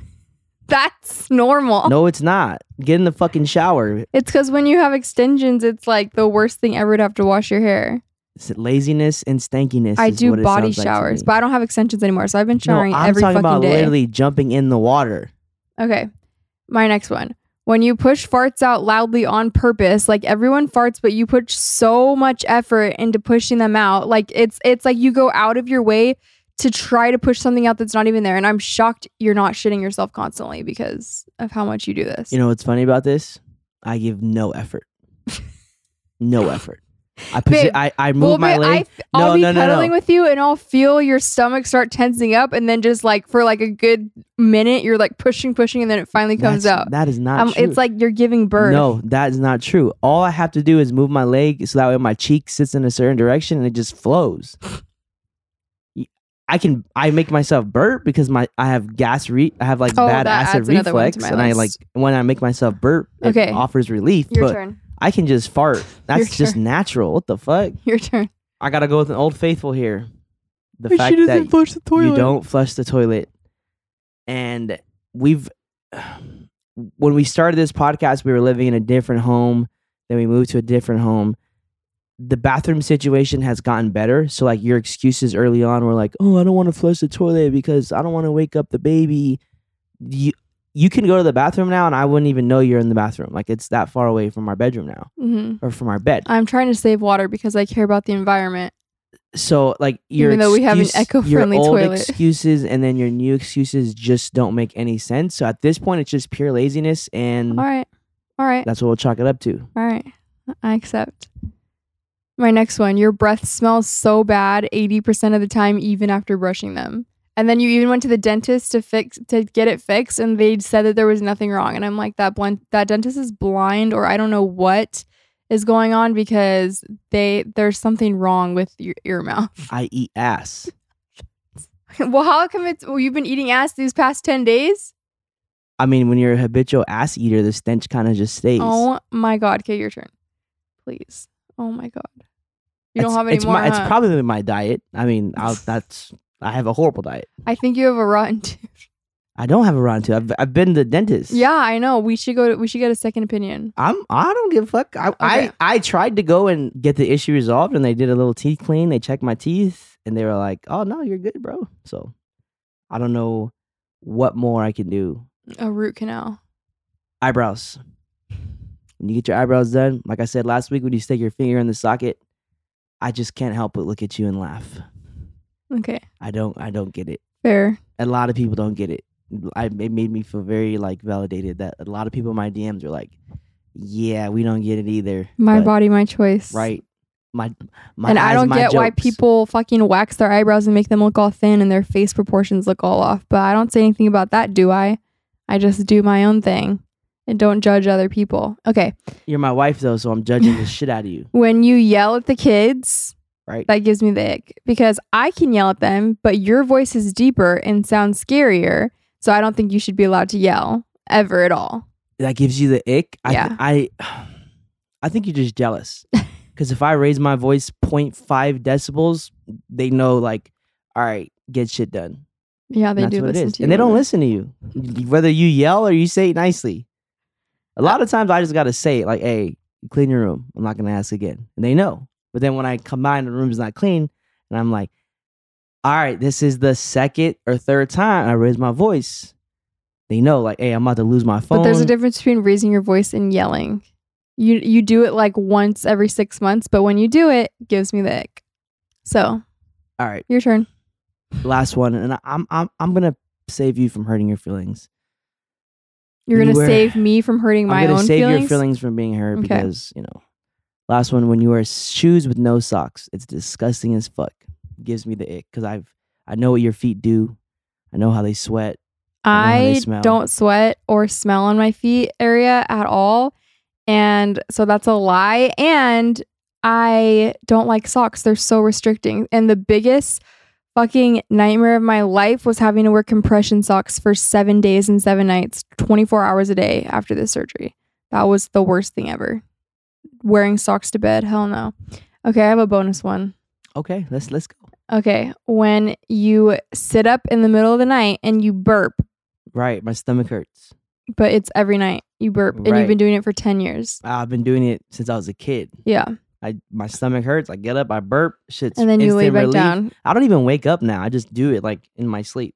[SPEAKER 3] That's normal.
[SPEAKER 4] No, it's not. Get in the fucking shower.
[SPEAKER 3] It's because when you have extensions, it's like the worst thing ever to have to wash your hair.
[SPEAKER 4] It's laziness and stankiness.
[SPEAKER 3] I do body
[SPEAKER 4] like
[SPEAKER 3] showers,
[SPEAKER 4] me.
[SPEAKER 3] but I don't have extensions anymore. So I've been showering
[SPEAKER 4] no, I'm
[SPEAKER 3] every
[SPEAKER 4] talking
[SPEAKER 3] fucking
[SPEAKER 4] about
[SPEAKER 3] day.
[SPEAKER 4] literally jumping in the water.
[SPEAKER 3] Okay. My next one. When you push farts out loudly on purpose, like everyone farts, but you put so much effort into pushing them out. Like it's it's like you go out of your way to try to push something out that's not even there. And I'm shocked you're not shitting yourself constantly because of how much you do this.
[SPEAKER 4] You know what's funny about this? I give no effort. no effort. I posi-
[SPEAKER 3] Babe,
[SPEAKER 4] I, I move
[SPEAKER 3] well,
[SPEAKER 4] my leg.
[SPEAKER 3] I, will
[SPEAKER 4] No,
[SPEAKER 3] be
[SPEAKER 4] no, no, no.
[SPEAKER 3] cuddling with you and I'll feel your stomach start tensing up and then just like for like a good minute you're like pushing, pushing and then it finally comes
[SPEAKER 4] That's-
[SPEAKER 3] out.
[SPEAKER 4] That is not
[SPEAKER 3] Um,
[SPEAKER 4] true.
[SPEAKER 3] it's like you're giving birth.
[SPEAKER 4] No, that is not true. All I have to do is move my leg so that way my cheek sits in a certain direction and it just flows. Y- I can I make myself burp because my I have gas re I have like
[SPEAKER 3] Oh,
[SPEAKER 4] bad
[SPEAKER 3] that
[SPEAKER 4] acid
[SPEAKER 3] adds another one to
[SPEAKER 4] reflux
[SPEAKER 3] my
[SPEAKER 4] and I like when I make myself burp it
[SPEAKER 3] Okay.
[SPEAKER 4] offers relief.
[SPEAKER 3] Your
[SPEAKER 4] but
[SPEAKER 3] turn.
[SPEAKER 4] I can just fart.
[SPEAKER 3] Your
[SPEAKER 4] That's just
[SPEAKER 3] turn.
[SPEAKER 4] natural. What the fuck?
[SPEAKER 3] Your turn.
[SPEAKER 4] I gotta go with an old faithful here. The
[SPEAKER 3] But
[SPEAKER 4] fact
[SPEAKER 3] she doesn't
[SPEAKER 4] that
[SPEAKER 3] flush the toilet.
[SPEAKER 4] you don't flush the toilet. And we've when we started this podcast, we were living in a different home. Then we moved to a different home. The bathroom situation has gotten better. So like your excuses early on were like, "Oh, I don't want to flush the toilet because I don't want to wake up the baby." You you can go to the bathroom now, and I wouldn't even know you're in the bathroom. Like it's that far away from our bedroom now,
[SPEAKER 3] hmm
[SPEAKER 4] or from our bed.
[SPEAKER 3] I'm trying to save water because I care about the environment.
[SPEAKER 4] so like your
[SPEAKER 3] Even though we have an eco-friendly
[SPEAKER 4] your old
[SPEAKER 3] toilet.
[SPEAKER 4] excuses and then your new excuses just don't make any sense. So at this point, it's just pure laziness, and
[SPEAKER 3] All right. All right.
[SPEAKER 4] that's what we'll chalk it up to.
[SPEAKER 3] All right. I accept. My next one. Your breath smells so bad 80% of the time, even after brushing them. And then you even went to the dentist to fix to get it fixed, and they said that there was nothing wrong. And I'm like, that blind that dentist is blind, or I don't know what is going on because they there's something wrong with your ear mouth.
[SPEAKER 4] I eat ass.
[SPEAKER 3] well, how come it's well, you've been eating ass these past 10 days?
[SPEAKER 4] I mean, when you're a habitual ass eater, the stench kind of just stays.
[SPEAKER 3] Oh my god. Okay, your turn. Please. Oh my god. You don't have any
[SPEAKER 4] it's
[SPEAKER 3] more.
[SPEAKER 4] My, It's probably my diet. I mean, I'll, that's I have a horrible diet.
[SPEAKER 3] I think you have a rotten tooth.
[SPEAKER 4] I don't have a rotten tooth. I've, I've been to the dentist.
[SPEAKER 3] Yeah, I know. We should go. To, we should get a second opinion.
[SPEAKER 4] I'm. I don't give a fuck. I, I I tried to go and get the issue resolved, and they did a little teeth clean. They checked my teeth, and they were like, "Oh no, you're good, bro." So I don't know what more I can do.
[SPEAKER 3] A root canal.
[SPEAKER 4] Eyebrows. When you get your eyebrows done, like I said last week, when you stick your finger in the socket, I just can't help but look at you and laugh.
[SPEAKER 3] Okay,
[SPEAKER 4] I don't. I don't get it.
[SPEAKER 3] fair.
[SPEAKER 4] A lot of people don't get it. I, it made me feel very like validated that a lot of people in my DMs are like, "Yeah, we don't get it either."
[SPEAKER 3] My
[SPEAKER 4] But-
[SPEAKER 3] body, my choice.
[SPEAKER 4] right? My, my
[SPEAKER 3] and I don't get why people fucking wax their eyebrows and make them look all thin and their face proportions look all off. But I don't say anything about that, do I? I just do my own thing and don't judge other people. Okay,
[SPEAKER 4] You're my wife though, so I'm judging the shit out of you,
[SPEAKER 3] when you yell at the kids,
[SPEAKER 4] right?
[SPEAKER 3] that gives me the ick because I can yell at them, but your voice is deeper and sounds scarier. So I don't think you should be allowed to yell ever at all.
[SPEAKER 4] that gives you the ick. I,
[SPEAKER 3] Yeah.
[SPEAKER 4] I, I think you're just jealous. Because if I raise my voice 0.5 decibels, they know like, all right, get shit done.
[SPEAKER 3] Yeah, they do listen to you.
[SPEAKER 4] and they don't listen to you, whether you yell or you say it nicely. A lot of times, I just gotta say it like, "Hey, clean your room." I'm not gonna ask again, and they know. But then when I come by and the room's not clean, and I'm like, "All right, this is the second or third time I raise my voice," they know like, "Hey, I'm about to lose my phone."
[SPEAKER 3] But there's a difference between raising your voice and yelling. You you do it like once every six months, but when you do it, it gives me the ick. So
[SPEAKER 4] All right,
[SPEAKER 3] your turn.
[SPEAKER 4] last one, and I'm I'm I'm gonna save you from hurting your feelings.
[SPEAKER 3] You're gonna
[SPEAKER 4] Anywhere-
[SPEAKER 3] save me from hurting my own feelings.
[SPEAKER 4] I'm gonna
[SPEAKER 3] own
[SPEAKER 4] save
[SPEAKER 3] feelings.
[SPEAKER 4] your feelings from being hurt
[SPEAKER 3] Okay.
[SPEAKER 4] because you know Last one, when you wear shoes with no socks, it's disgusting as fuck. Gives me the ick because I've I know what your feet do. I know how they sweat. I how they smell.
[SPEAKER 3] don't sweat or smell on my feet area at all. And so that's a lie. And I don't like socks. They're so restricting. And the biggest fucking nightmare of my life was having to wear compression socks for seven days and seven nights, 24 hours a day after this surgery. That was the worst thing ever. Wearing socks to bed. Hell no. Okay, I have a bonus one.
[SPEAKER 4] Okay, let's let's go.
[SPEAKER 3] Okay, when you sit up in the middle of the night and you burp,
[SPEAKER 4] Right, my stomach hurts.
[SPEAKER 3] but it's every night you burp and you've been doing it for 10 years.
[SPEAKER 4] I've been doing it since I was a kid.
[SPEAKER 3] Yeah.
[SPEAKER 4] I my stomach hurts. I get up, I burp. Shit's
[SPEAKER 3] and then you lay back
[SPEAKER 4] relief.
[SPEAKER 3] down,
[SPEAKER 4] I don't even wake up now. I just do it like in my sleep.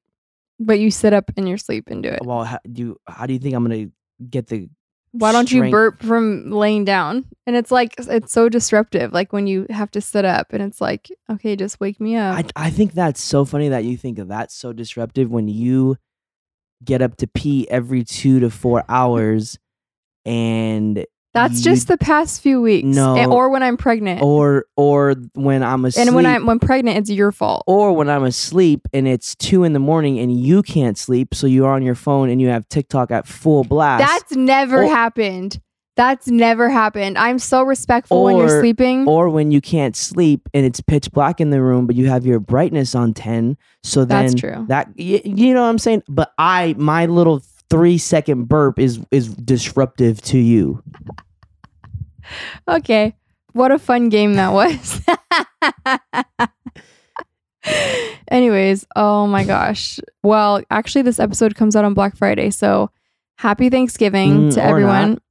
[SPEAKER 3] but you sit up in your sleep and do it.
[SPEAKER 4] Well, how do you, how do you think I'm gonna get the?
[SPEAKER 3] Why don't you burp from laying down? And it's like, it's so disruptive. Like when you have to sit up and it's like, okay, just wake me up.
[SPEAKER 4] I I think that's so funny that you think that's so disruptive when you get up to pee every two to four mm. hours, and
[SPEAKER 3] That's
[SPEAKER 4] you-
[SPEAKER 3] just the past few weeks.
[SPEAKER 4] No.
[SPEAKER 3] And- or when I'm pregnant.
[SPEAKER 4] or or when I'm asleep.
[SPEAKER 3] and when I'm when pregnant, it's your fault.
[SPEAKER 4] or when I'm asleep and it's two in the morning and you can't sleep, so you're on your phone and you have TikTok at full blast.
[SPEAKER 3] That's never
[SPEAKER 4] Or-
[SPEAKER 3] happened. That's never happened. I'm so respectful when you're sleeping.
[SPEAKER 4] or when you can't sleep and it's pitch black in the room, but you have your brightness on ten. So then
[SPEAKER 3] That's true.
[SPEAKER 4] that y- you know what I'm saying. But I my little three second burp is is disruptive to you.
[SPEAKER 3] Okay. What a fun game that was. Anyways, oh my gosh. Well, actually, this episode comes out on Black Friday. So happy Thanksgiving
[SPEAKER 4] Mm,
[SPEAKER 3] to everyone.
[SPEAKER 4] not.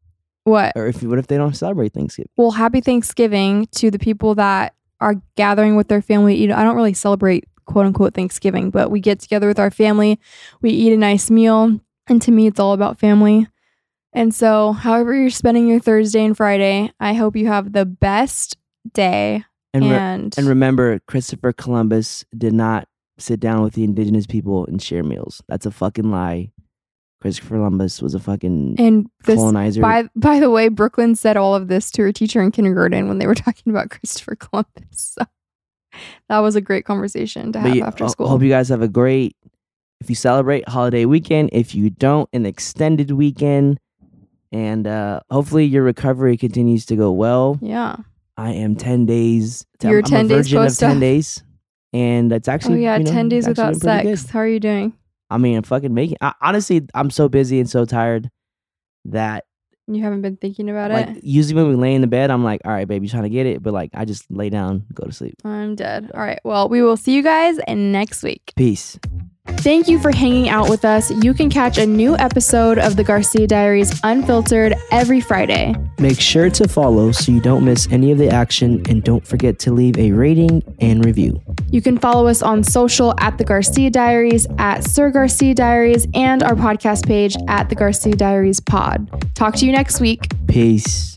[SPEAKER 3] What?
[SPEAKER 4] Or if what if they don't celebrate Thanksgiving?
[SPEAKER 3] Well, happy Thanksgiving to the people that are gathering with their family. You know, I don't really celebrate quote unquote Thanksgiving, but we get together with our family, we eat a nice meal, and to me, it's all about family. And so, however you're spending your Thursday and Friday, I hope you have the best day.
[SPEAKER 4] And re-
[SPEAKER 3] And,
[SPEAKER 4] and remember, Christopher Columbus did not sit down with the indigenous people and share meals. That's a fucking lie. Christopher Columbus was a fucking
[SPEAKER 3] and this
[SPEAKER 4] colonizer.
[SPEAKER 3] by by the way, Brooklyn said all of this to her teacher in kindergarten when they were talking about Christopher Columbus. So that was a great conversation to have after
[SPEAKER 4] I-
[SPEAKER 3] school.
[SPEAKER 4] Hope you guys have a great. If you celebrate holiday weekend, if you don't, an extended weekend, and uh hopefully your recovery continues to go well.
[SPEAKER 3] yeah.
[SPEAKER 4] I am ten days.
[SPEAKER 3] You're
[SPEAKER 4] I'm
[SPEAKER 3] 10
[SPEAKER 4] a
[SPEAKER 3] days
[SPEAKER 4] virgin of ten days, and it's
[SPEAKER 3] Oh
[SPEAKER 4] actually
[SPEAKER 3] yeah,
[SPEAKER 4] you know,
[SPEAKER 3] ten days without sex.
[SPEAKER 4] good.
[SPEAKER 3] How are you doing?
[SPEAKER 4] I mean, I'm fucking making. I, honestly, I'm so busy and so tired that
[SPEAKER 3] You haven't been thinking about
[SPEAKER 4] like
[SPEAKER 3] it.
[SPEAKER 4] usually when we lay in the bed, I'm like, all right, baby, trying to get it, but like I just lay down, go to sleep.
[SPEAKER 3] I'm dead. All right. Well, we will see you guys next week.
[SPEAKER 4] Peace.
[SPEAKER 3] Thank you for hanging out with us. You can catch a new episode of the Garcia Diaries Unfiltered every Friday.
[SPEAKER 4] Make sure to follow so you don't miss any of the action, and don't forget to leave a rating and review.
[SPEAKER 3] You can follow us on social at the Garcia Diaries, at Sir Garcia Diaries, and our podcast page at the Garcia Diaries Pod. Talk to you next week.
[SPEAKER 4] Peace.